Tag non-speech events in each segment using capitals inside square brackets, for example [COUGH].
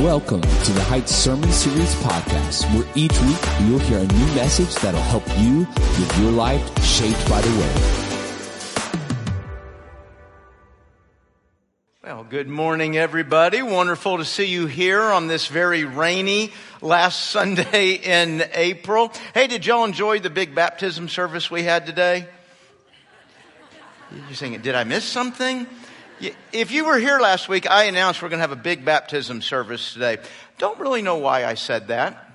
Welcome to the Heights Sermon Series podcast, where each week you'll hear a new message that'll help you with your life shaped by the Word. Well, good morning, everybody. Wonderful to see you here on this very rainy last [LAUGHS] Sunday in April. Hey, did y'all enjoy the big baptism service we had today? You're saying, did I miss something? If you were here last week, I announced we're going to have a big baptism service today. Don't really know why I said that.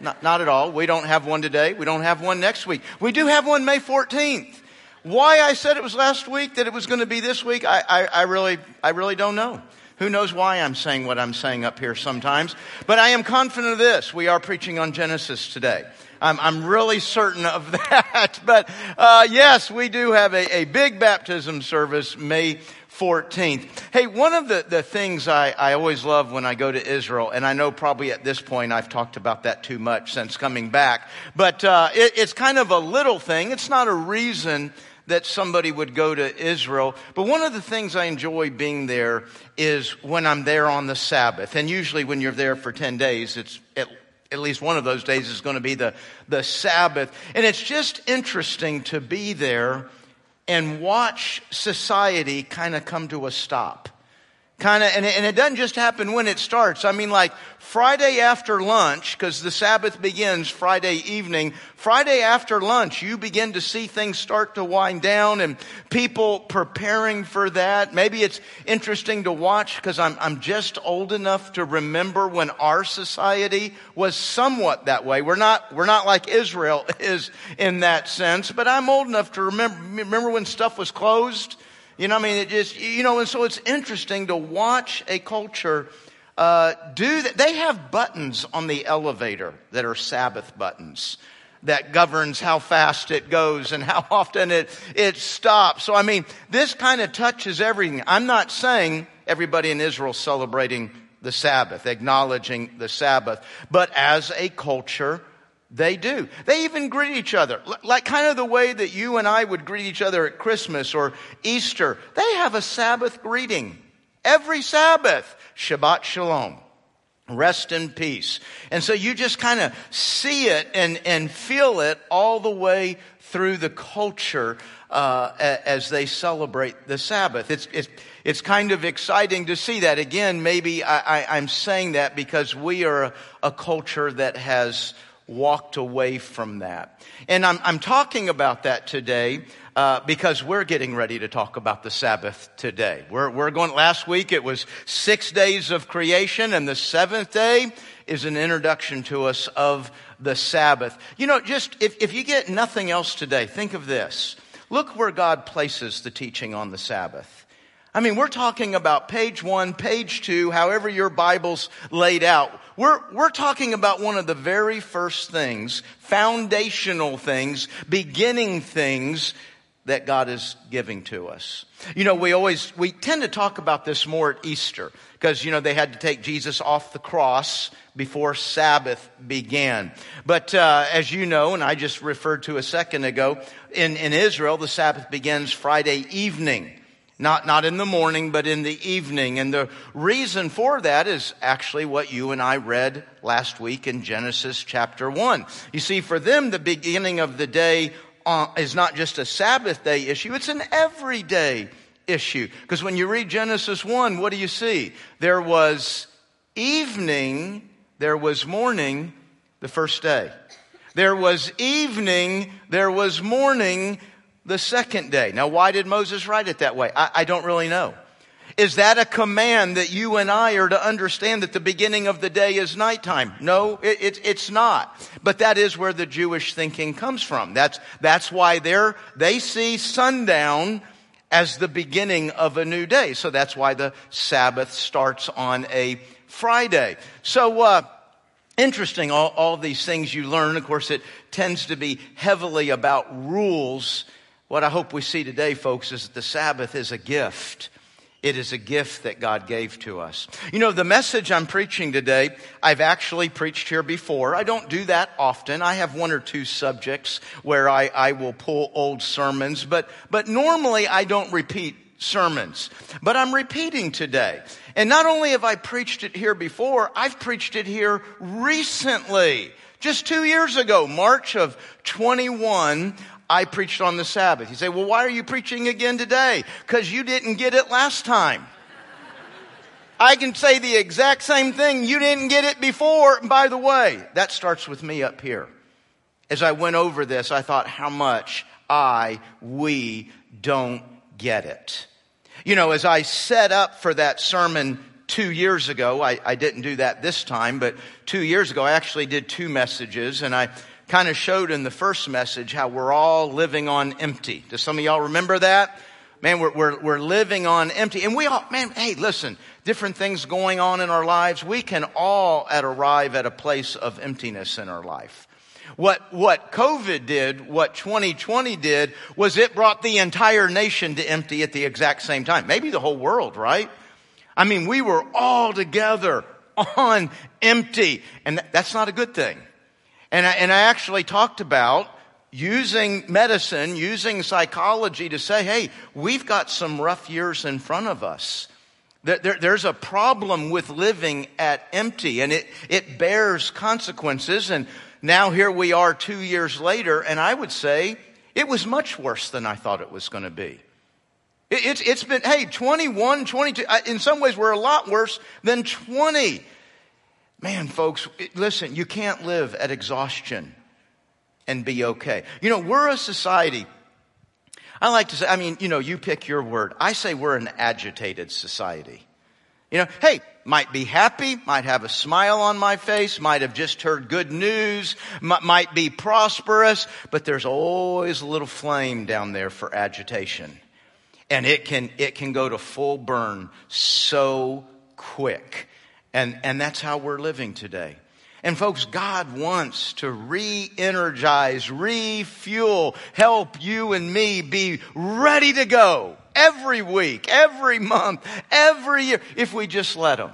Not, not at all. We don't have one today. We don't have one next week. We do have one May 14th. Why I said it was last week, that it was going to be this week, I, I, I really, I really don't know. Who knows why I'm saying what I'm saying up here sometimes. But I am confident of this. We are preaching on Genesis today. I'm, I'm really certain of [LAUGHS] that. But uh, yes, we do have a, a big baptism service May 14th. Hey, one of the, the things I, I always love when I go to Israel, and I know probably at this point I've talked about that too much since coming back, but uh, it, it's kind of a little thing. It's not a reason that somebody would go to Israel. But one of the things I enjoy being there is when I'm there on the Sabbath. And usually when you're there for 10 days, it's at, at least one of those days is going to be the, the Sabbath. And it's just interesting to be there and watch society kind of come to a stop. Kind of, and, and it doesn't just happen when it starts. I mean, like Friday after lunch, because the Sabbath begins Friday evening, Friday after lunch, you begin to see things start to wind down and people preparing for that. Maybe it's interesting to watch because I'm, I'm just old enough to remember when our society was somewhat that way. We're not, we're not like Israel [LAUGHS] is in that sense, but I'm old enough to remember, remember when stuff was closed you know, I mean, it just, you know, and so it's interesting to watch a culture uh, do that. They have buttons on the elevator that are Sabbath buttons that governs how fast it goes and how [LAUGHS] often it, it stops. So, I mean, this kind of touches everything. I'm not saying everybody in Israel celebrating the Sabbath, acknowledging the Sabbath, but as a culture, they do. They even greet each other, like kind of the way that you and I would greet each other at Christmas or Easter. They have a Sabbath greeting. Every Sabbath, Shabbat Shalom. Rest in peace. And so you just kind of see it and, and feel it all the way through the culture uh, as they celebrate the Sabbath. It's, it's, it's kind of exciting to see that. Again, maybe I, am saying that because we are a, a culture that has walked away from that. And I'm, I'm talking about that today uh, because we're getting ready to talk about the Sabbath today. We're, we're going, last week it was six days of creation, and the seventh day is an introduction to us of the Sabbath. You know, just if, if you get nothing else today, think of this. Look where God places the teaching on the Sabbath. I mean, we're talking about page one, page two, however your Bible's laid out. We're, we're talking about one of the very first things, foundational things, beginning things that God is giving to us. You know, we always, we tend to talk about this more at Easter because, you know, they had to take Jesus off the cross before Sabbath began. But uh, as you know, and I just referred to a second ago, in, in Israel, the Sabbath begins Friday evening. Not, not in the morning, but in the evening. And the reason for that is actually what you and I read last week in Genesis chapter 1. You see, for them, the beginning of the day uh, is not just a Sabbath day issue, it's an everyday issue. Because when you read Genesis 1, what do you see? There was evening, there was morning the first day. There was evening, there was morning the second day. Now, why did Moses write it that way? I, I don't really know. Is that a command that you and I are to understand that the beginning of the day is nighttime? No, it, it, it's not. But that is where the Jewish thinking comes from. That's, that's why they're, they see sundown as the beginning of a new day. So that's why the Sabbath starts on a Friday. So, uh, interesting, all, all these things you learn. Of course, it tends to be heavily about rules what I hope we see today, folks, is that the Sabbath is a gift. It is a gift that God gave to us. You know, the message I'm preaching today, I've actually preached here before. I don't do that often. I have one or two subjects where I, I will pull old sermons, but, but normally I don't repeat sermons, but I'm repeating today. And not only have I preached it here before, I've preached it here recently. Just two years ago, March of 21, I preached on the Sabbath. You say, well, why are you preaching again today? Because you didn't get it last time. I can say the exact same thing. You didn't get it before. by the way, that starts with me up here. As I went over this, I thought how much I, we don't get it. You know, as I set up for that sermon two years ago, I, I didn't do that this time, but two years ago, I actually did two messages and I kind of showed in the first message how we're all living on empty. Do some of y'all remember that? Man, we're, we're, we're living on empty. And we all, man, hey, listen, different things going on in our lives. We can all at arrive at a place of emptiness in our life. What, what COVID did, what 2020 did, was it brought the entire nation to empty at the exact same time. Maybe the whole world, right? I mean, we were all together on empty. And that's not a good thing. And I, and I actually talked about using medicine, using psychology to say, hey, we've got some rough years in front of us. There, there, there's a problem with living at empty and it, it bears consequences. And now here we are two years later, and I would say it was much worse than I thought it was going to be. It, it's, it's been, hey, 21, 22, uh, in some ways we're a lot worse than 20. Man, folks, listen, you can't live at exhaustion and be okay. You know, we're a society. I like to say, I mean, you know, you pick your word. I say we're an agitated society. You know, hey, might be happy, might have a smile on my face, might have just heard good news, might be prosperous, but there's always a little flame down there for agitation. And it can, it can go to full burn so quick. And, and that's how we're living today. And folks, God wants to re-energize, refuel, help you and me be ready to go every week, every month, every year, if we just let Him.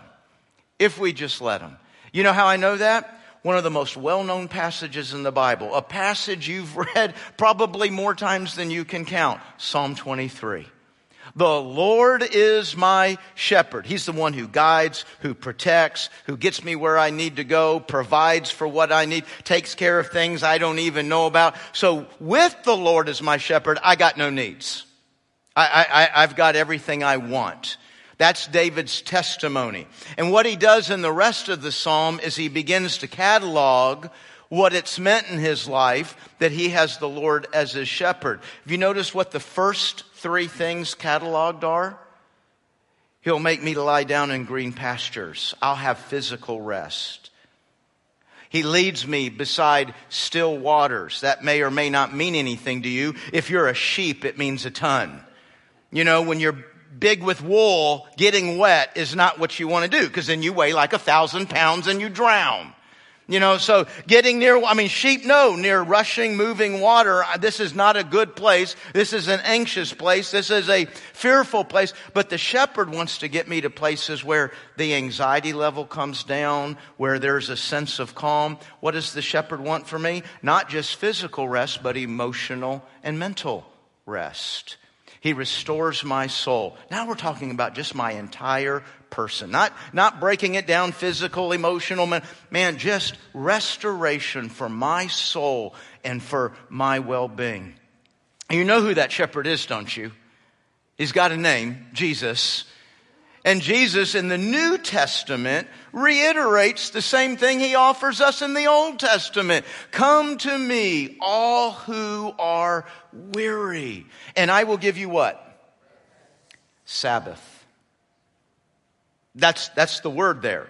If we just let Him. You know how I know that? One of the most well-known passages in the Bible, a passage you've [LAUGHS] read probably more times than you can count, Psalm 23. The Lord is my shepherd. He's the one who guides, who protects, who gets me where I need to go, provides for what I need, takes care of things I don't even know about. So with the Lord as my shepherd, I got no needs. I, I, I've got everything I want. That's David's testimony. And what he does in the rest of the psalm is he begins to catalog what it's meant in his life that he has the Lord as his shepherd. Have you noticed what the first three things cataloged are? He'll make me to lie down in green pastures. I'll have physical rest. He leads me beside still waters. That may or may not mean anything to you. If you're a sheep, it means a ton. You know, when you're big with wool, getting wet is not what you want to do because then you weigh like a thousand pounds and you drown. You know, so getting near, I mean, sheep know near rushing, moving water, uh, this is not a good place. This is an anxious place. This is a fearful place. But the shepherd wants to get me to places where the anxiety level comes down, where there's a sense of calm. What does the shepherd want for me? Not just physical rest, but emotional and mental rest. He restores my soul. Now we're talking about just my entire person. Not, not breaking it down physical, emotional, man, man, just restoration for my soul and for my well-being. And You know who that shepherd is, don't you? He's got a name, Jesus. And Jesus in the New Testament reiterates the same thing he offers us in the Old Testament. Come to me, all who are weary, and I will give you what? Sabbath. That's, that's the word there.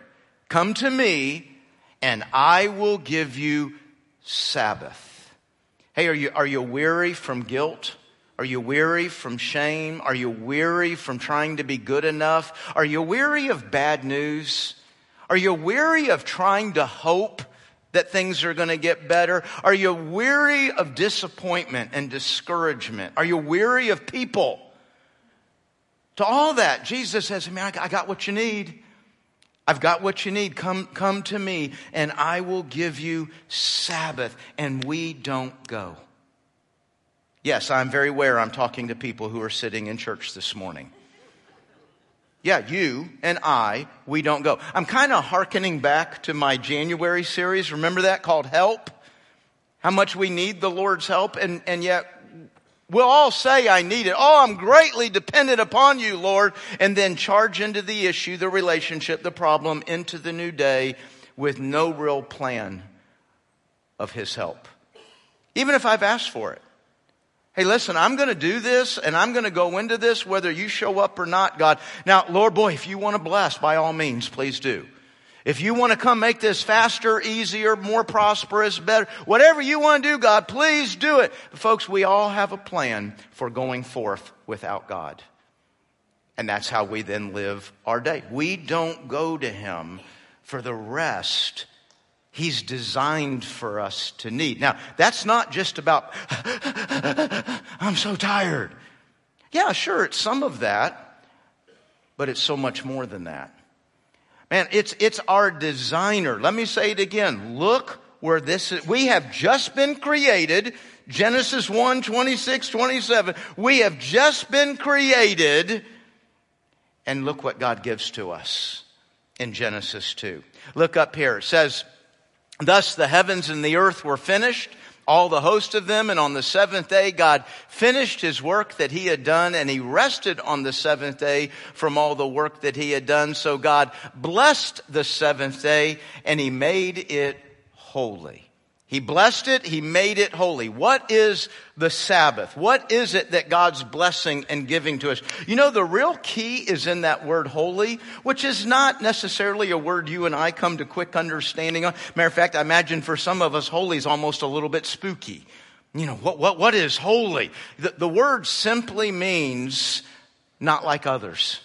Come to me and I will give you Sabbath. Hey, are you, are you weary from guilt? Are you weary from shame? Are you weary from trying to be good enough? Are you weary of bad news? Are you weary of trying to hope that things are going to get better? Are you weary of disappointment and discouragement? Are you weary of people? To all that, Jesus says, man, I got what you need. I've got what you need. Come, come to me and I will give you Sabbath. And we don't go. Yes, I'm very aware I'm talking to people who are sitting in church this morning. Yeah, you and I, we don't go. I'm kind of hearkening back to my January series. Remember that called Help? How much we need the Lord's help, and, and yet we'll all say, I need it. Oh, I'm greatly dependent upon you, Lord. And then charge into the issue, the relationship, the problem, into the new day with no real plan of His help. Even if I've asked for it. Hey, listen, I'm going to do this and I'm going to go into this whether you show up or not, God. Now, Lord, boy, if you want to bless, by all means, please do. If you want to come make this faster, easier, more prosperous, better, whatever you want to do, God, please do it. But folks, we all have a plan for going forth without God. And that's how we then live our day. We don't go to Him for the rest He's designed for us to need. Now, that's not just about, [LAUGHS] I'm so tired. Yeah, sure, it's some of that, but it's so much more than that. Man, it's, it's our designer. Let me say it again. Look where this is. We have just been created. Genesis 1, 26, 27. We have just been created. And look what God gives to us in Genesis 2. Look up here. It says, Thus the heavens and the earth were finished, all the host of them, and on the seventh day God finished his work that he had done, and he rested on the seventh day from all the work that he had done. So God blessed the seventh day, and he made it holy. He blessed it. He made it holy. What is the Sabbath? What is it that God's blessing and giving to us? You know, the real key is in that word holy, which is not necessarily a word you and I come to quick understanding on. Matter of fact, I imagine for some of us, holy is almost a little bit spooky. You know, what, what, what is holy? The, the word simply means not like others,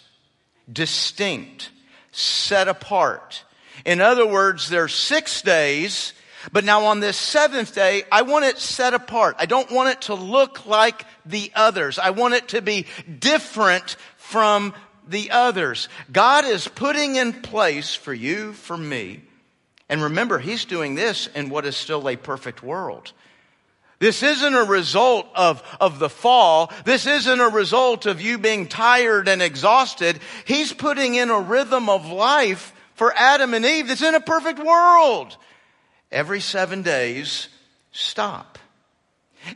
distinct, set apart. In other words, there's six days but now on this seventh day, I want it set apart. I don't want it to look like the others. I want it to be different from the others. God is putting in place for you, for me. And remember, He's doing this in what is still a perfect world. This isn't a result of, of the fall. This isn't a result of you being tired and exhausted. He's putting in a rhythm of life for Adam and Eve that's in a perfect world every seven days, stop.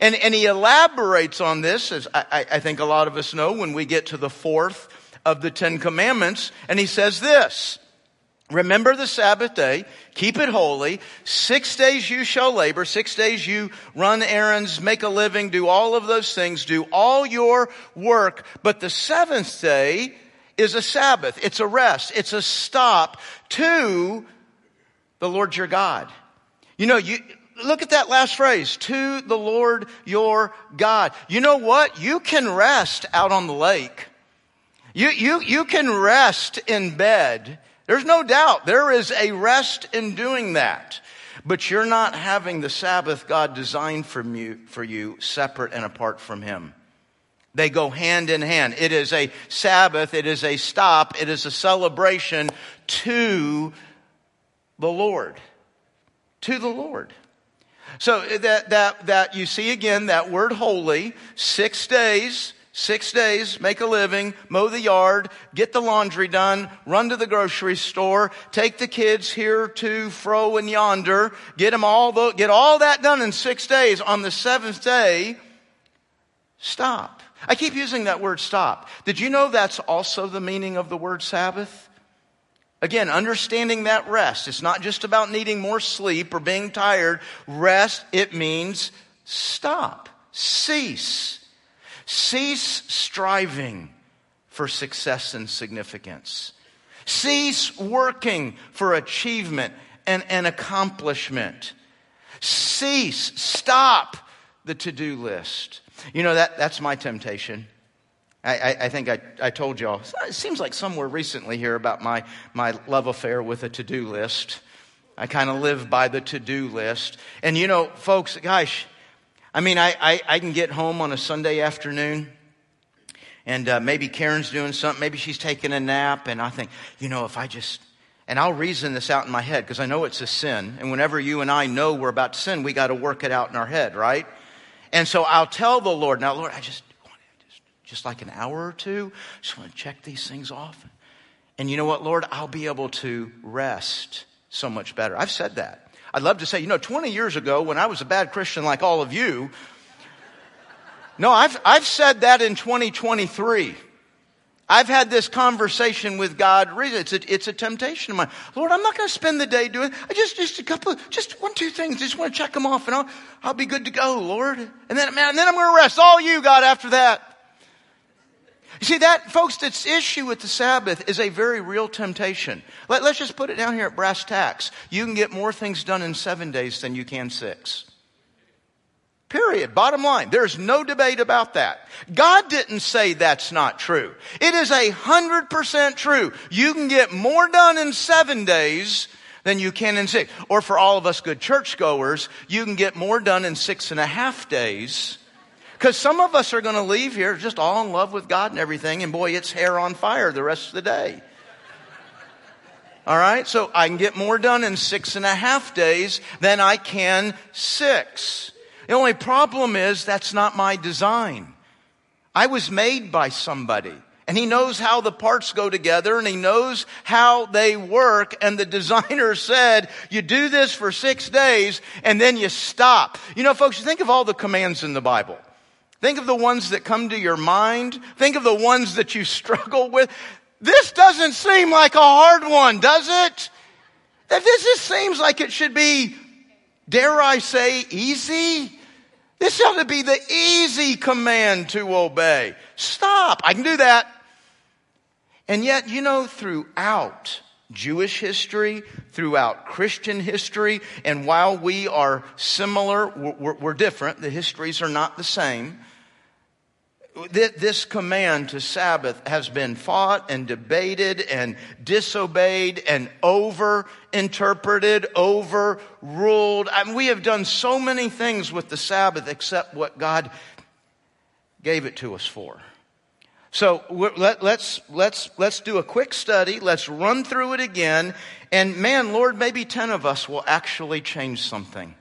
And, and he elaborates on this, as I, I think a lot of us know when we get to the fourth of the Ten Commandments, and he says this. Remember the Sabbath day, keep it holy. Six days you shall labor, six days you run errands, make a living, do all of those things, do all your work. But the seventh day is a Sabbath. It's a rest. It's a stop to the Lord your God. You know, you, look at that last phrase, to the Lord your God. You know what? You can rest out on the lake. You, you, you can rest in bed. There's no doubt there is a rest in doing that. But you're not having the Sabbath God designed for you, for you separate and apart from Him. They go hand in hand. It is a Sabbath. It is a stop. It is a celebration to the Lord to the Lord. So eh, that, that, that you see again that word holy, six days, six days, make a living, mow the yard, get the laundry done, run to the grocery store, take the kids here to fro and yonder, get them all, the, get all that done in six days. On the seventh day, stop. I keep using that word stop. Did you know that's also the meaning of the word Sabbath? Again, understanding that rest. It's not just about needing more sleep or being tired. Rest, it means stop, cease. Cease striving for success and significance. Cease working for achievement and, and accomplishment. Cease, stop the to do list. You know, that, that's my temptation. I, I, think I, I told y'all, it seems like somewhere recently here about my, my love affair with a to do list. I kind of live by the to do list. And you know, folks, gosh, I mean, I, I, I can get home on a Sunday afternoon and uh, maybe Karen's doing something, maybe she's taking a nap, and I think, you know, if I just, and I'll reason this out in my head because I know it's a sin. And whenever you and I know we're about to sin, we got to work it out in our head, right? And so I'll tell the Lord, now, Lord, I just, just like an hour or two, just want to check these things off. And you know what, Lord? I'll be able to rest so much better. I've said that. I'd love to say, you know, 20 years ago when I was a bad Christian like all of you, no, I've, I've said that in 2023. I've had this conversation with God. It's a, it's a temptation of mine. Lord, I'm not going to spend the day doing. Just just a couple, just one, two things. Just want to check them off, and I'll I'll be good to go, Lord. And then, man, and then I'm going to rest. All you, God, after that. You see that, folks, this issue with the Sabbath is a very real temptation. Let, let's just put it down here at brass tacks. You can get more things done in seven days than you can six. Period. Bottom line. There's no debate about that. God didn't say that's not true. It is a hundred percent true. You can get more done in seven days than you can in six. Or for all of us good churchgoers, you can get more done in six and a half days. Because some of us are going to leave here just all in love with God and everything, and boy, it's hair on fire the rest of the day. All right? So I can get more done in six and a half days than I can six. The only problem is that's not my design. I was made by somebody. And he knows how the parts go together and he knows how they work. And the [LAUGHS] designer said, you do this for six days and then you stop. You know, folks, you think of all the commands in the Bible. Think of the ones that come to your mind. Think of the ones that you [LAUGHS] struggle with. This doesn't seem like a hard one, does it? That this just seems like it should be dare I say, easy? This ought to be the easy command to obey. Stop. I can do that. And yet, you know, throughout Jewish history, throughout Christian history, and while we are similar, we're, we're different, the histories are not the same this command to Sabbath has been fought and debated and disobeyed and over interpreted, overruled. I mean, we have done so many things with the Sabbath except what God gave it to us for. So let, let's, let's, let's do a quick study. Let's run through it again. And man, Lord, maybe 10 of us will actually change something.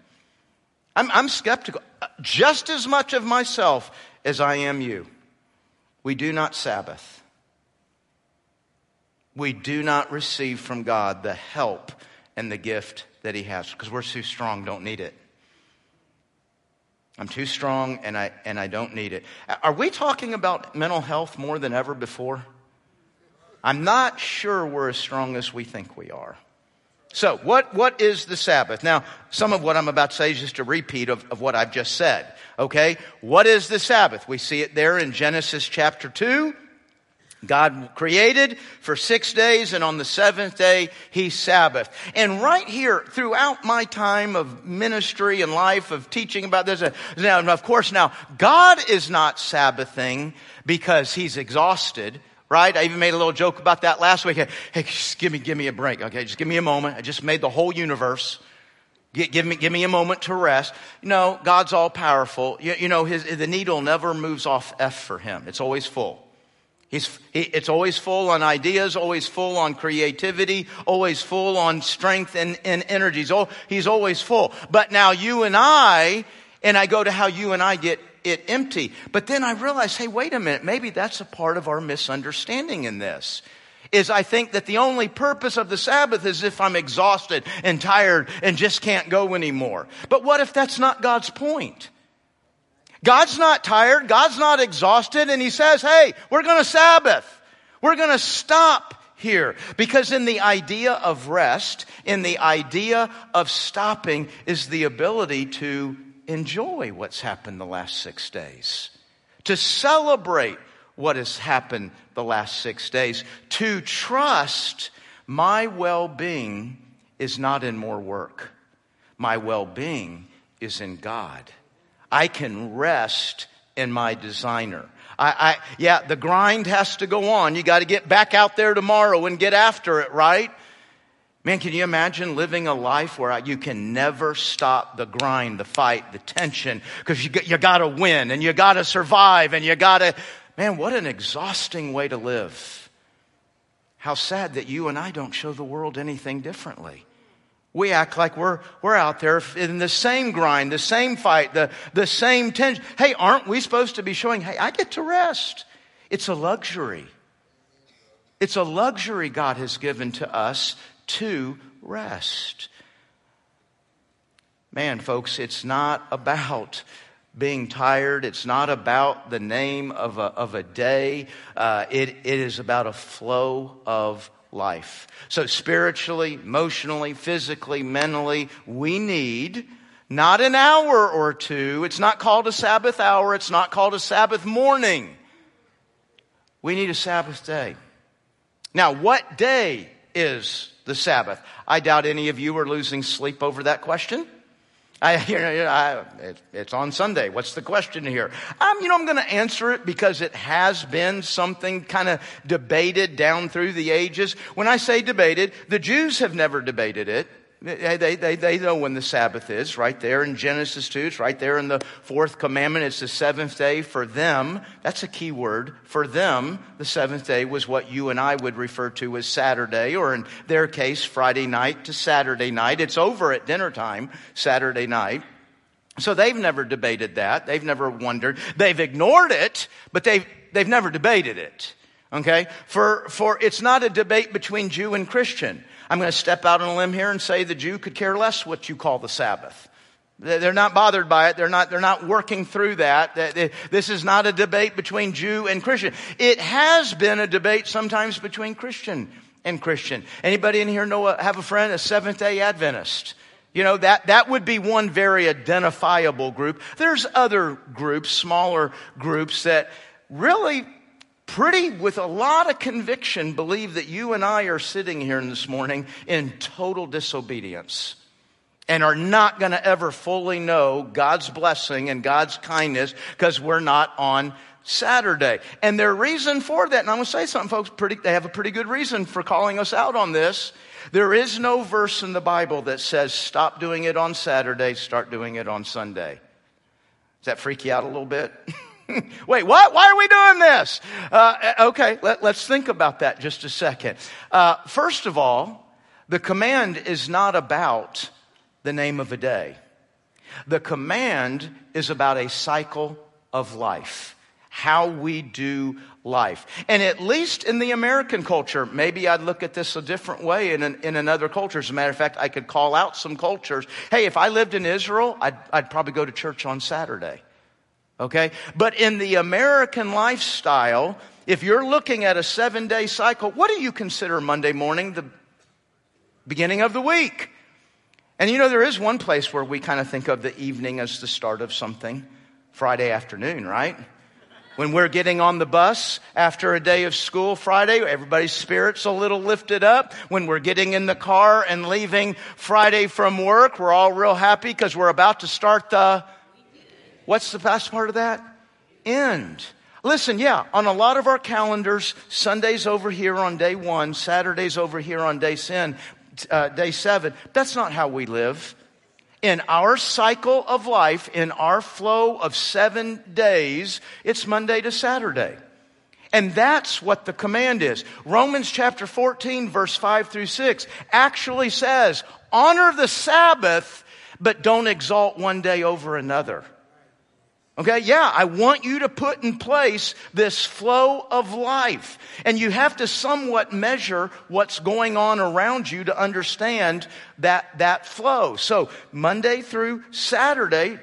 I'm, I'm skeptical. Uh, just as much of myself as I am you. We do not Sabbath. We do not receive from God the help and the gift that He has because we're too strong, don't need it. I'm too strong and I, and I don't need it. Are we talking about mental health more than ever before? I'm not sure we're as strong as we think we are. So, what, what is the Sabbath? Now, some of what I'm about to say is just a repeat of, of what I've just said. Okay? What is the Sabbath? We see it there in Genesis chapter 2. God created for six days, and on the seventh day, He Sabbath. And right here, throughout my time of ministry and life of teaching about this, now, of course, now, God is not Sabbathing because He's exhausted right? I even made a little joke about that last week. Hey, just give me, give me a break, okay? Just give me a moment. I just made the whole universe. Give me, give me a moment to rest. You know, God's all powerful. You, you know, his, the needle never moves off F for him. It's always full. He's, he, it's always full on ideas, always full on creativity, always full on strength and, and energies. Oh, he's always full. But now you and I, and I go to how you and I get it empty. But then I realize, hey, wait a minute, maybe that's a part of our misunderstanding in this. Is I think that the only purpose of the Sabbath is if I'm exhausted and tired and just can't go anymore. But what if that's not God's point? God's not tired, God's not exhausted, and He says, hey, we're gonna Sabbath. We're gonna stop here. Because in the idea of rest, in the idea of stopping, is the ability to enjoy what's happened the last six days, to celebrate what has happened the last six days, to trust my well being is not in more work. My well being is in God. I can rest in my designer. I, I, yeah, the grind has to go on. You got to get back out there tomorrow and get after it, right? Man, can you imagine living a life where you can never stop the grind, the fight, the tension, because you, you got to win and you got to survive and you got to. Man, what an exhausting way to live. How sad that you and I don't show the world anything differently. We act like we're, we're out there in the same grind, the same fight, the, the same tension. Hey, aren't we supposed to be showing, hey, I get to rest? It's a luxury. It's a luxury God has given to us to rest. Man, folks, it's not about being tired. It's not about the name of a, of a day. Uh, it, it is about a flow of life. So, spiritually, emotionally, physically, mentally, we need not an hour or two. It's not called a Sabbath hour. It's not called a Sabbath morning. We need a Sabbath day. Now, what day is the Sabbath? I doubt any of you are losing sleep over that question. I, [LAUGHS] you know, I, it, it's on Sunday. What's the question here? Um, you know, I'm going to answer it because it has been something kind of debated down through the ages. When I say debated, the Jews have never debated it. They, they, they know when the Sabbath is, right there in Genesis 2. It's right there in the fourth commandment. It's the seventh day for them. That's a key word. For them, the seventh day was what you and I would refer to as Saturday, or in their case, Friday night to Saturday night. It's over at dinner time, Saturday night. So they've never debated that. They've never wondered. They've ignored it, but they've, they've never debated it. Okay? For, for it's not a debate between Jew and Christian. I'm going to step out on a limb here and say the Jew could care less what you call the Sabbath. They're not bothered by it. They're not, they're not working through that. This is not a debate between Jew and Christian. It has been a debate sometimes between Christian and Christian. Anybody in here know, a, have a friend, a Seventh day Adventist? You know, that, that would be one very identifiable group. There's other groups, smaller groups that really pretty, with a lot of conviction, believe that you and I are sitting here this morning in total disobedience and are not going to ever fully know God's blessing and God's kindness because we're not on Saturday. And their reason for that, and I'm going to say something, folks, pretty, they have a pretty good reason for calling us out on this. There is no verse in the Bible that says stop doing it on Saturday, start doing it on Sunday. Does that freak you out a little bit? [LAUGHS] [LAUGHS] Wait, what? Why are we doing this? Uh, okay, let, us think about that just a second. Uh, first of all, the command is not about the name of a day. The command is about a cycle of life, how we do life. And at least in the American culture, maybe I'd look at this a different way in, an, in another culture. As a matter of fact, I could call out some cultures. Hey, if I lived in Israel, I'd, I'd probably go to church on Saturday. Okay? But in the American lifestyle, if you're looking at a seven day cycle, what do you consider Monday morning the beginning of the week? And you know, there is one place where we kind of think of the evening as the start of something Friday afternoon, right? When we're getting on the bus after a day of school Friday, everybody's spirits a little lifted up. When we're getting in the car and leaving Friday from work, we're all real happy because we're about to start the What's the best part of that? End. Listen, yeah, on a lot of our calendars, Sunday's over here on day one, Saturday's over here on day, sin, uh, day seven. That's not how we live. In our cycle of life, in our flow of seven days, it's Monday to Saturday. And that's what the command is. Romans chapter 14, verse 5 through 6 actually says, honor the Sabbath, but don't exalt one day over another. Okay, yeah, I want you to put in place this flow of life. And you have to somewhat measure what's going on around you to understand that, that flow. So Monday through Saturday,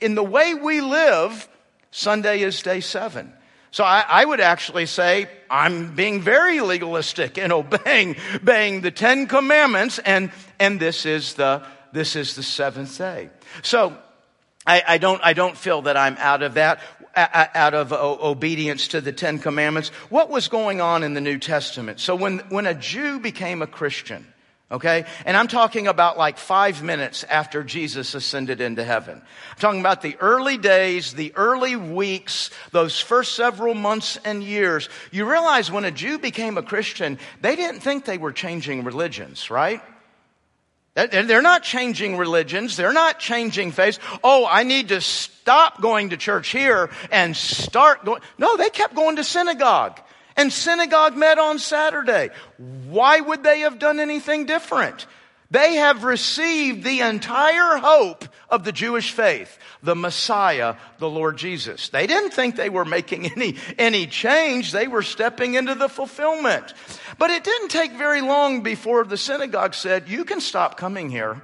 in the way we live, Sunday is day seven. So I, I, would actually say I'm being very legalistic in [LAUGHS] obeying, obeying the Ten Commandments, and, and this is the, this is the seventh day. So I, I, don't, I don't feel that I'm out of that, out of uh, obedience to the Ten Commandments. What was going on in the New Testament? So when, when a Jew became a Christian, okay, and I'm talking about like five minutes after Jesus ascended into heaven. I'm talking about the early days, the early weeks, those first several months and years. You realize when a Jew became a Christian, they didn't think they were changing religions, right? They're not changing religions. They're not changing faiths. Oh, I need to stop going to church here and start going. No, they kept going to synagogue. And synagogue met on Saturday. Why would they have done anything different? They have received the entire hope of the Jewish faith, the Messiah, the Lord Jesus. They didn't think they were making [LAUGHS] any, any change. They were stepping into the fulfillment. But it didn't take very long before the synagogue said, you can stop coming here.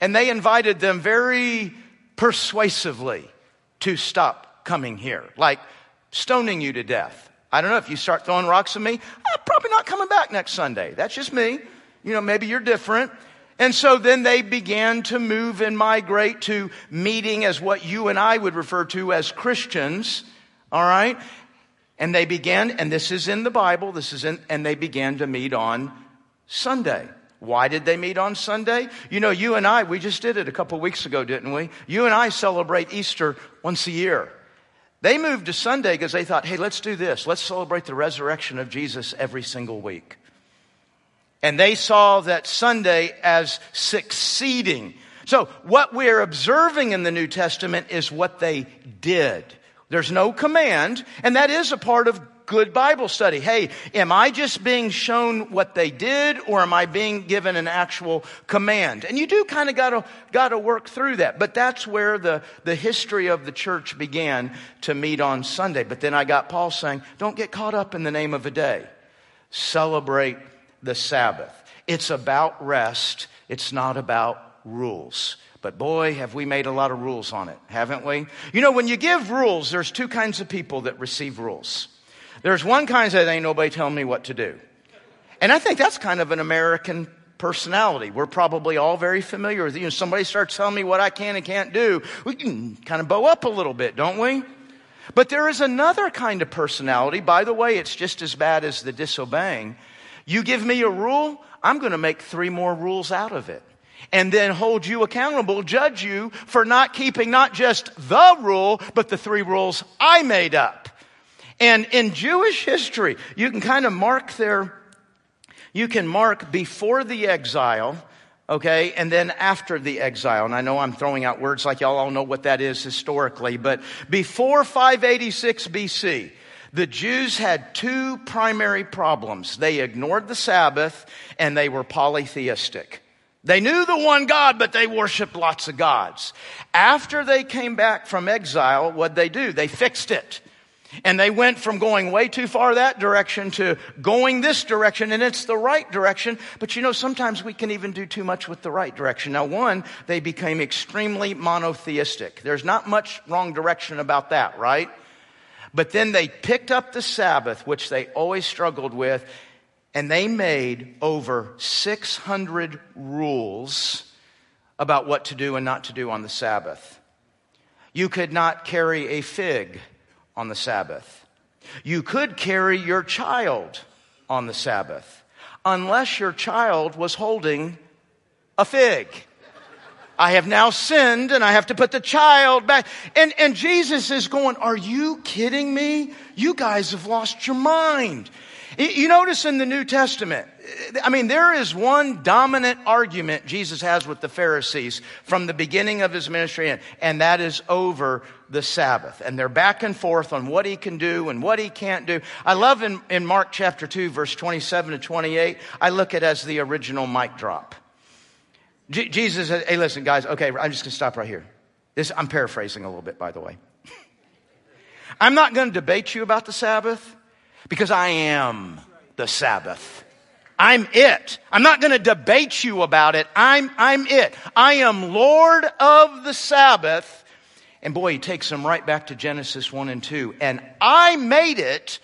And they invited them very persuasively to stop coming here, like stoning you to death. I don't know if you start throwing rocks at me, I'm probably not coming back next Sunday. That's just me. You know, maybe you're different. And so then they began to move and migrate to meeting as what you and I would refer to as Christians. All right. And they began, and this is in the Bible, this is in, and they began to meet on Sunday. Why did they meet on Sunday? You know, you and I, we just did it a couple weeks ago, didn't we? You and I celebrate Easter once a year. They moved to Sunday because they thought, hey, let's do this. Let's celebrate the resurrection of Jesus every single week. And they saw that Sunday as succeeding. So what we're observing in the New Testament is what they did. There's no command, and that is a part of good Bible study. Hey, am I just being shown what they did or am I being given an actual command? And you do kind of gotta, gotta work through that. But that's where the, the history of the church began to meet on Sunday. But then I got Paul saying, don't get caught up in the name of a day. Celebrate the Sabbath. It's about rest. It's not about rules. But boy, have we made a lot of rules on it, haven't we? You know, when you give rules, there's two kinds of people that receive rules. There's one kind that ain't nobody telling me what to do. And I think that's kind of an American personality. We're probably all very familiar with, you know, somebody starts telling me what I can and can't do. We can kind of bow up a little bit, don't we? But there is another kind of personality. By the way, it's just as bad as the disobeying. You give me a rule, I'm going to make three more rules out of it. And then hold you accountable, judge you for not keeping not just the rule, but the three rules I made up. And in Jewish history, you can kind of mark there, you can mark before the exile, okay, and then after the exile. And I know I'm throwing out words like y'all all know what that is historically, but before 586 BC, the Jews had two primary problems. They ignored the Sabbath and they were polytheistic. They knew the one God, but they worshiped lots of gods. After they came back from exile, what'd they do? They fixed it. And they went from going way too far that direction to going this direction, and it's the right direction. But you know, sometimes we can even do too much with the right direction. Now, one, they became extremely monotheistic. There's not much wrong direction about that, right? But then they picked up the Sabbath, which they always struggled with, and they made over 600 rules about what to do and not to do on the Sabbath. You could not carry a fig on the Sabbath. You could carry your child on the Sabbath, unless your child was holding a fig. I have now sinned and I have to put the child back. And, and Jesus is going, are you kidding me? You guys have lost your mind. You notice in the New Testament, eh, I mean, there is one dominant argument Jesus has with the Pharisees from the beginning of his ministry, and that is over the Sabbath. And they're back and forth on what he can do and what he can't do. I love in, in Mark chapter 2, verse 27 to 28, I look at as the original mic drop. J- Jesus said, hey, listen, guys, okay, I'm just going to stop right here. This, I'm paraphrasing a little bit, by the way. [LAUGHS] I'm not going to debate you about the Sabbath because I am the Sabbath. I'm it. I'm not going to debate you about it. I'm, I'm it. I am Lord of the Sabbath. And boy, he takes them right back to Genesis 1 and 2. And I made it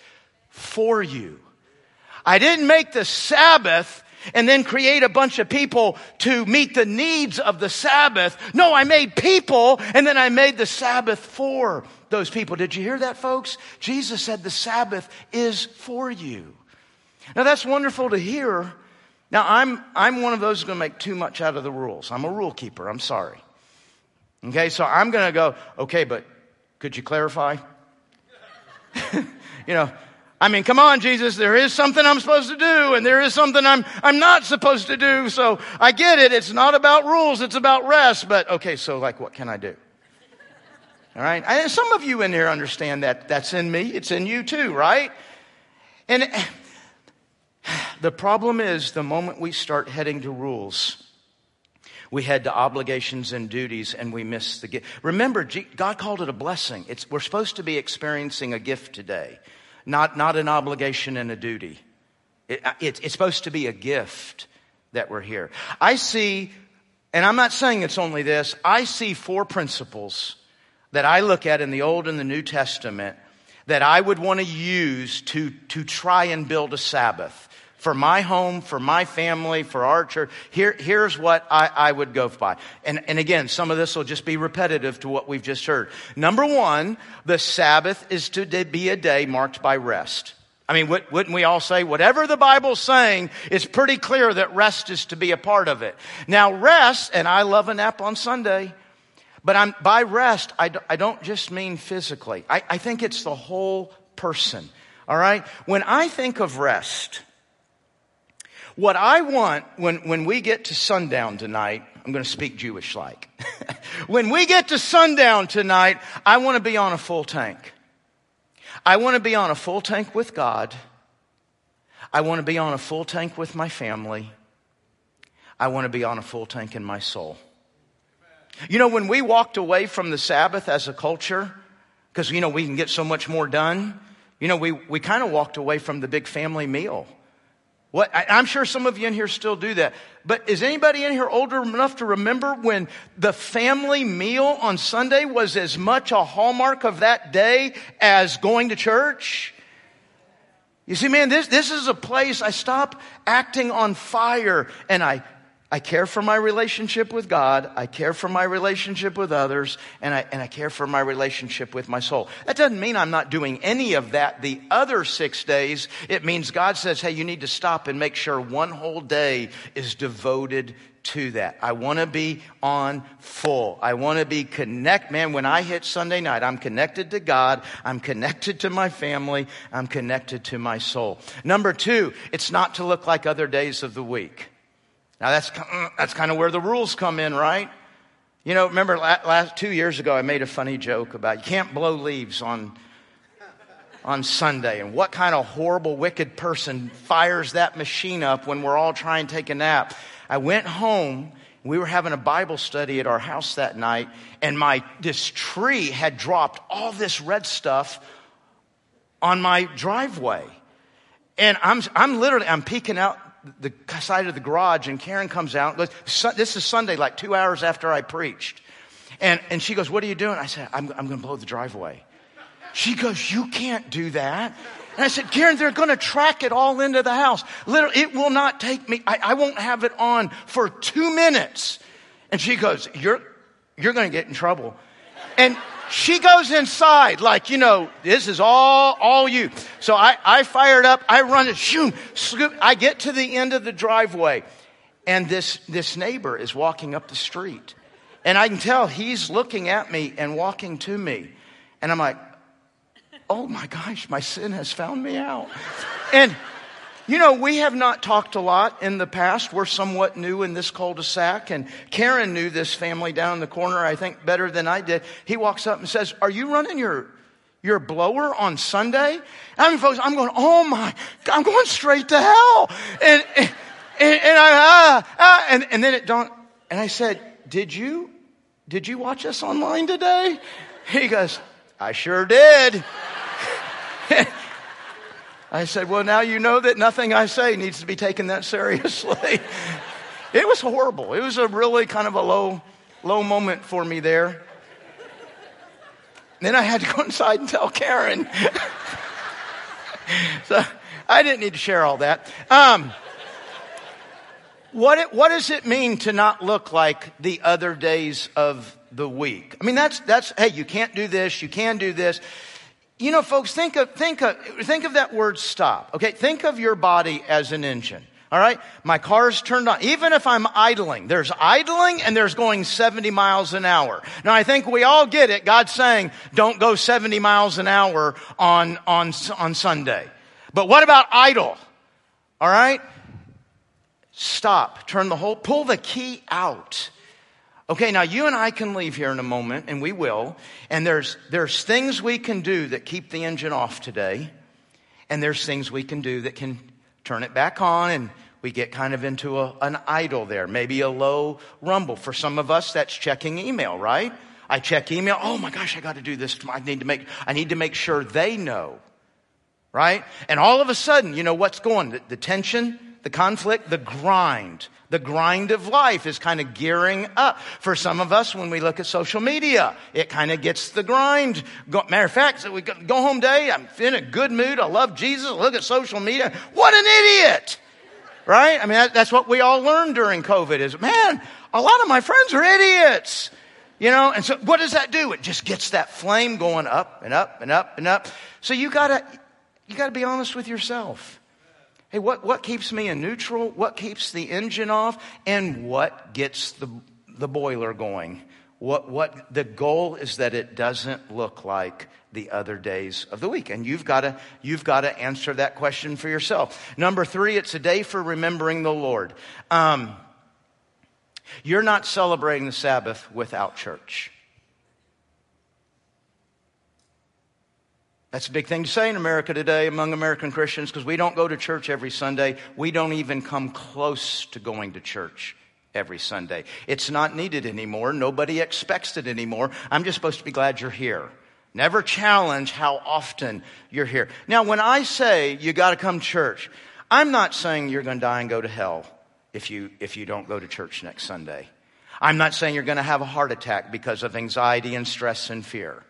for you. I didn't make the Sabbath and then create a bunch of people to meet the needs of the Sabbath. No, I made people and then I made the Sabbath for those people. Did you hear that, folks? Jesus said the Sabbath is for you. Now that's wonderful to hear. Now I'm, I'm one of those who's going to make too much out of the rules. I'm a rule keeper. I'm sorry. Okay, so I'm going to go, okay, but could you clarify? [LAUGHS] you know, I mean, come on, Jesus, there is something I'm supposed to do and there is something I'm, I'm not supposed to do. So I get it. It's not about rules. It's about rest. But okay, so like, what can I do? All right. And some of you in here understand that that's in me. It's in you too, right? And [SIGHS] The problem is the moment we start heading to rules, we head to obligations and duties and we miss the gift. Remember, God called it a blessing. It's, we're supposed to be experiencing a gift today, not, not an obligation and a duty. It, it, it's supposed to be a gift that we're here. I see, and I'm not saying it's only this, I see four principles that I look at in the Old and the New Testament that I would want to use to, to try and build a Sabbath for my home, for my family, for our church. Here, here's what I, I would go by. And, and again, some of this will just be repetitive to what we've just heard. Number one, the Sabbath is to be a day marked by rest. I mean, wouldn't we all say, whatever the Bible's saying, it's pretty clear that rest is to be a part of it. Now, rest, and I love a nap on Sunday, but I'm, by rest, I, I don't just mean physically. I, I think it's the whole person. All right? When I think of rest, what I want when, when we get to sundown tonight, I'm going to speak Jewish like. [LAUGHS] when we get to sundown tonight, I want to be on a full tank. I want to be on a full tank with God. I want to be on a full tank with my family. I want to be on a full tank in my soul. You know, when we walked away from the Sabbath as a culture, because, you know, we can get so much more done, you know, we, we kind of walked away from the big family meal. What, I, I'm sure some of you in here still do that. But is anybody in here older enough to remember when the family meal on Sunday was as much a hallmark of that day as going to church? You see, man, this, this is a place I stop acting on fire and I I care for my relationship with God, I care for my relationship with others, and I, and I care for my relationship with my soul. That doesn't mean I'm not doing any of that the other six days. It means God says, hey, you need to stop and make sure one whole day is devoted to that. I want to be on full. I want to be connect. Man, when I hit Sunday night, I'm connected to God. I'm connected to my family. I'm connected to my soul. Number two, it's not to look like other days of the week. Now that's, mm, that's kind of where the rules come in, right? You know, remember last two years ago, I made a funny joke about you can't blow leaves on, on Sunday. And what kind of horrible, wicked person fires that machine up when we're all trying to take a nap? I went home. We were having a Bible study at our house that night, and my this tree had dropped all this red stuff on my driveway. And I'm, I'm literally, I'm peeking out the side of the garage and Karen comes out. This is Sunday, like two hours after I preached. And, and she goes, what are you doing? I said, I'm, I'm going to blow the driveway. She goes, you can't do that. And I said, Karen, they're going to track it all into the house. Literally, it will not take me, I, I won't have it on for two minutes. And she goes, you're, you're going to get in trouble. And she goes inside like, you know, this is all, all you. So I, I fired up, I run it, shoom, scoop. I get to the end of the driveway and this, this neighbor is walking up the street. And I can tell he's looking at me and walking to me. And I'm like, oh my gosh, my sin has found me out. And you know, we have not talked a lot in the past. We're somewhat new in this cul-de-sac and Karen knew this family down the corner, I think better than I did. He walks up and says, are you running your, your blower on Sunday? I mean, folks, I'm going, oh my, I'm going straight to hell. And, and, and I, ah, ah, and, and then it don't, and I said, did you, did you watch us online today? He goes, I sure did. [LAUGHS] I said, Well, now you know that nothing I say needs to be taken that seriously. [LAUGHS] it was horrible. It was a really kind of a low, low moment for me there. then I had to go [LAUGHS] inside and tell Karen. [LAUGHS] so I didn't need to share all that. Um, what, it, what does it mean to not look like the other days of the week? I mean, that's, that's, hey, you can't do this, you can do this. You know, folks, think of, think of, think of that word stop. Okay. Think of your body as an engine. All right. My car's turned on. Even if I'm idling, there's idling and there's going 70 miles an hour. Now I think we all get it. God's saying don't go 70 miles an hour on, on, on Sunday. But what about idle? All right. Stop. Turn the whole, pull the key out. Okay, now you and I can leave here in a moment, and we will. And there's, there's things we can do that keep the engine off today. And there's things we can do that can turn it back on and we get kind of into a, an idle there, maybe a low rumble. For some of us, that's checking email, right? I check email. Oh my gosh, I got to do this. I need to make, I need to make sure they know. Right? And all of a sudden, you know what's going? The, the tension, the conflict, the grind. The grind of life is kind of gearing up. For some of us, when we look at social media, it kind of gets the grind. Matter of fact, so we go home day, I'm in a good mood, I love Jesus, look at social media. What an idiot! Right? I mean, that's what we all learned during COVID is, man, a lot of my friends are idiots. You know, and so what does that do? It just gets that flame going up and up and up and up. So you gotta, you gotta be honest with yourself. Hey, what, what keeps me in neutral? What keeps the engine off? And what gets the, the boiler going? What, what, the goal is that it doesn't look like the other days of the week. And you've got to, you've got to answer that question for yourself. Number three, it's a day for remembering the Lord. Um, you're not celebrating the Sabbath without church. That's a big thing to say in America today among American Christians because we don't go to church every Sunday. We don't even come close to going to church every Sunday. It's not needed anymore. Nobody expects it anymore. I'm just supposed to be glad you're here. Never challenge how often you're here. Now, when I say you got to come to church, I'm not saying you're going to die and go to hell if you, if you don't go to church next Sunday. I'm not saying you're going to have a heart attack because of anxiety and stress and fear.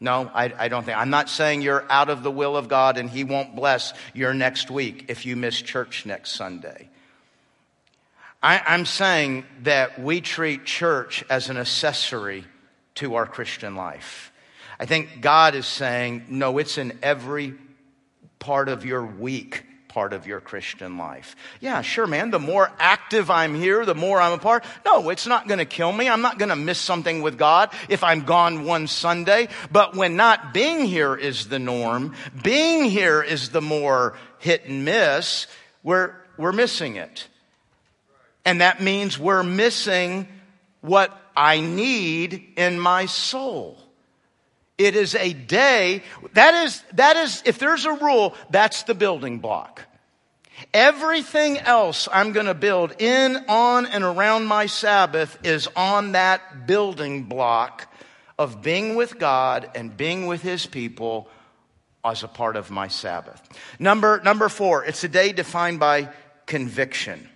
No, I, I, don't think. I'm not saying you're out of the will of God and He won't bless your next week if you miss church next Sunday. I, I'm saying that we treat church as an accessory to our Christian life. I think God is saying, no, it's in every part of your week part of your Christian life. Yeah, sure, man. The more active I'm here, the more I'm a part. No, it's not going to kill me. I'm not going to miss something with God if I'm gone one Sunday. But when not being here is the norm, being here is the more hit and miss, we're, we're missing it. And that means we're missing what I need in my soul. It is a day. That is, that is, if there's a rule, that's the building block. Everything else I'm going to build in, on, and around my Sabbath is on that building block of being with God and being with His people as a part of my Sabbath. Number, number four, it's a day defined by conviction.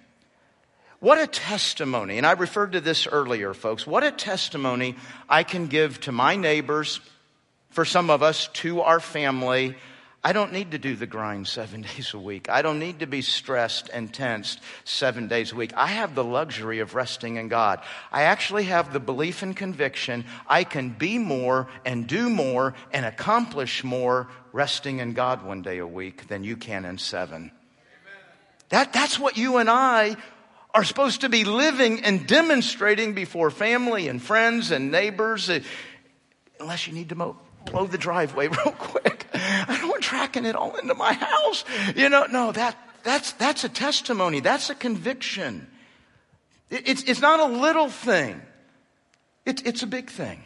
What a testimony, and I referred to this earlier, folks. What a testimony I can give to my neighbors, for some of us, to our family, I don't need to do the grind seven [LAUGHS] days a week. I don't need to be stressed and tensed seven days a week. I have the luxury of resting in God. I actually have the belief and conviction I can be more and do more and accomplish more resting in God one day a week than you can in seven. That, that's what you and I are supposed to be living and demonstrating before family and friends and neighbors, uh, unless you need to mow, blow the driveway [LAUGHS] real quick. Tracking it all into my house. You know, no, that, that's, that's a testimony. That's a conviction. It, it's, it's not a little thing. It, it's a big thing.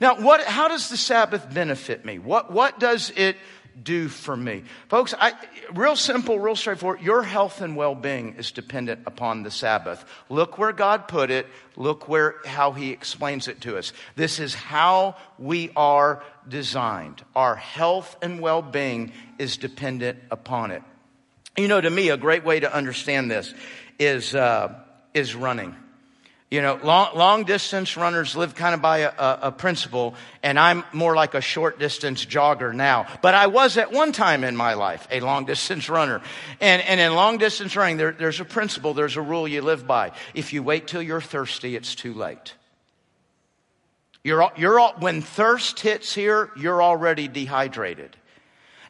Now, what, how does the Sabbath benefit me? What, what does it do for me? Folks, I, real simple, real straightforward. Your health and well-being is dependent upon the Sabbath. Look where God put it. Look where, how he explains it to us. This is how we are designed. Our health and well-being is dependent upon it. You know, to me, a great way to understand this is, uh, is running. You know, long, long distance runners live kind of by a, a, a, principle, and I'm more like a short distance jogger now. But I was at one time in my life a long distance runner. And, and in long distance running, there, there's a principle, there's a rule you live by. If you wait till you're thirsty, it's too late. You're, you're when thirst hits here, you're already dehydrated.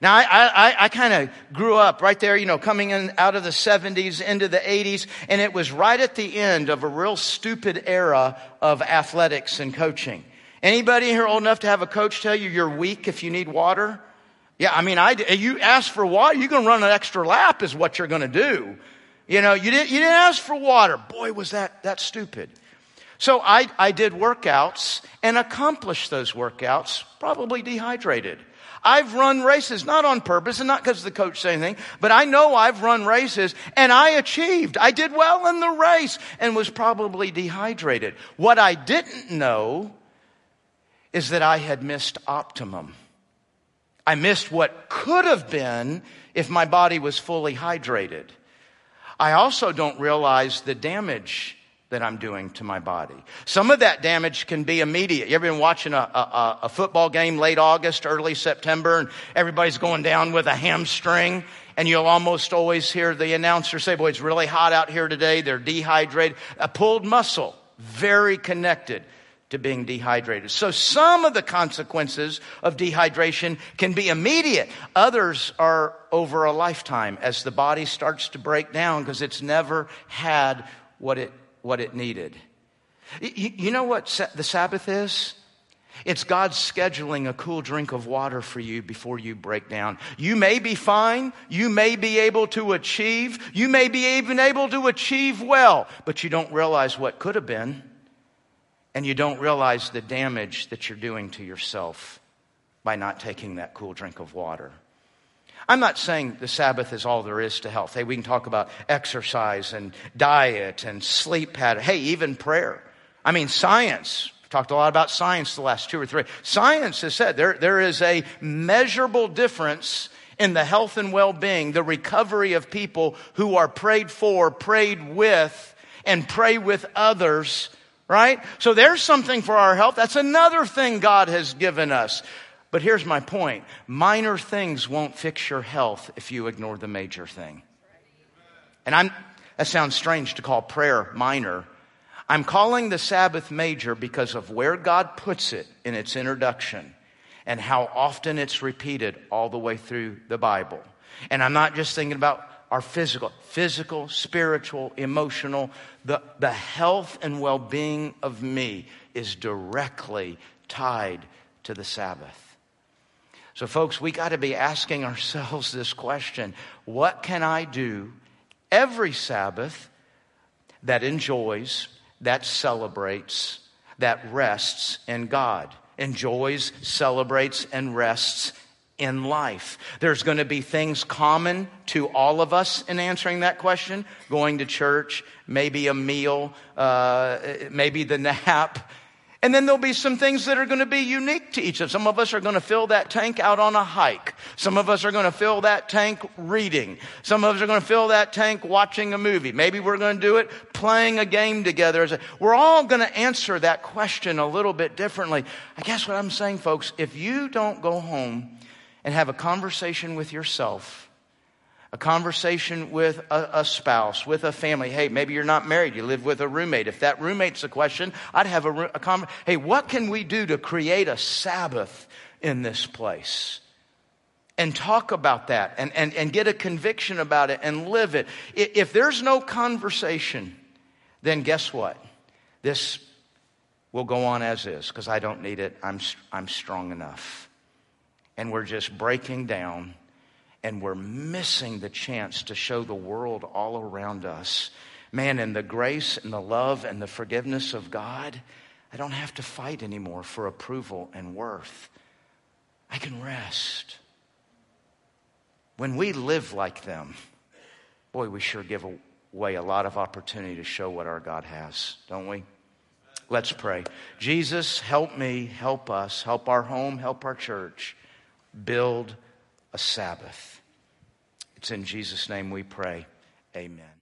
Now, I, I, I kind of grew up right there, you know, coming in out of the 70s into the 80s, and it was right at the end of a real stupid era of athletics and coaching. Anybody here old enough to have a coach tell you you're weak if you need water? Yeah, I mean, I, you ask for water, you're going to run an extra lap is what you're going to do. You know, you didn't, you didn't ask for water. Boy, was that, that stupid. So I, I did workouts and accomplished those workouts, probably dehydrated. I've run races, not on purpose and not because the coach said anything, but I know I've run races and I achieved. I did well in the race and was probably dehydrated. What I didn't know is that I had missed optimum. I missed what could have been if my body was fully hydrated. I also don't realize the damage that I'm doing to my body. Some of that damage can be immediate. You ever been watching a, a, a, football game late August, early September, and everybody's going down with a hamstring, and you'll almost always hear the announcer say, boy, it's really hot out here today. They're dehydrated. A pulled muscle, very connected to being dehydrated. So some of the consequences of dehydration can be immediate. Others are over a lifetime as the body starts to break down because it's never had what it, what it needed. You, know what the Sabbath is? It's God scheduling a cool drink of water for you before you break down. You may be fine. You may be able to achieve. You may be even able to achieve well, but you don't realize what could have been and you don't realize the damage that you're doing to yourself by not taking that cool drink of water. I'm not saying the Sabbath is all there is to health. Hey, we can talk about exercise and diet and sleep pattern. Hey, even prayer. I mean, science. We've talked a lot about science the last two or three. Science has said there, there is a measurable difference in the health and well-being, the recovery of people who are prayed for, prayed with, and pray with others right? So there's something for our health. That's another thing God has given us. But here's my point minor things won't fix your health if you ignore the major thing. And I'm, that sounds strange to call prayer minor. I'm calling the Sabbath major because of where God puts it in its introduction and how often it's repeated all the way through the Bible. And I'm not just thinking about our physical, physical, spiritual, emotional, the, the health and well being of me is directly tied to the Sabbath. So, folks, we got to be asking ourselves this question What can I do every Sabbath that enjoys, that celebrates, that rests in God? Enjoys, celebrates, and rests in life. There's going to be things common to all of us in answering that question going to church, maybe a meal, uh, maybe the [LAUGHS] nap. And then there'll be some things that are going to be unique to each of us. Some of us are going to fill that tank out on a hike. Some of us are going to fill that tank reading. Some of us are going to fill that tank watching a movie. Maybe we're going to do it playing a game together. We're all going to answer that question a little bit differently. I guess what I'm saying, folks, if you don't go home and have a conversation with yourself, a conversation with a, a, spouse, with a family. Hey, maybe you're not married, you live with a roommate. If that roommate's a question, I'd have a, a conversation. Hey, what can we do to create a Sabbath in this place? And talk about that and, and, and get a conviction about it and live it. If there's no conversation, then guess what? This will go on as is because I don't need it. I'm, I'm strong enough and we're just breaking down and we're missing the chance to show the world all around us. Man, in the grace and the love and the forgiveness of God, I don't have to fight anymore for approval and worth. I can rest. When we live like them, boy, we sure give away a lot of opportunity to show what our God has, don't we? Let's pray. Jesus, help me, help us, help our home, help our church build a Sabbath. It's in Jesus' name we pray. Amen.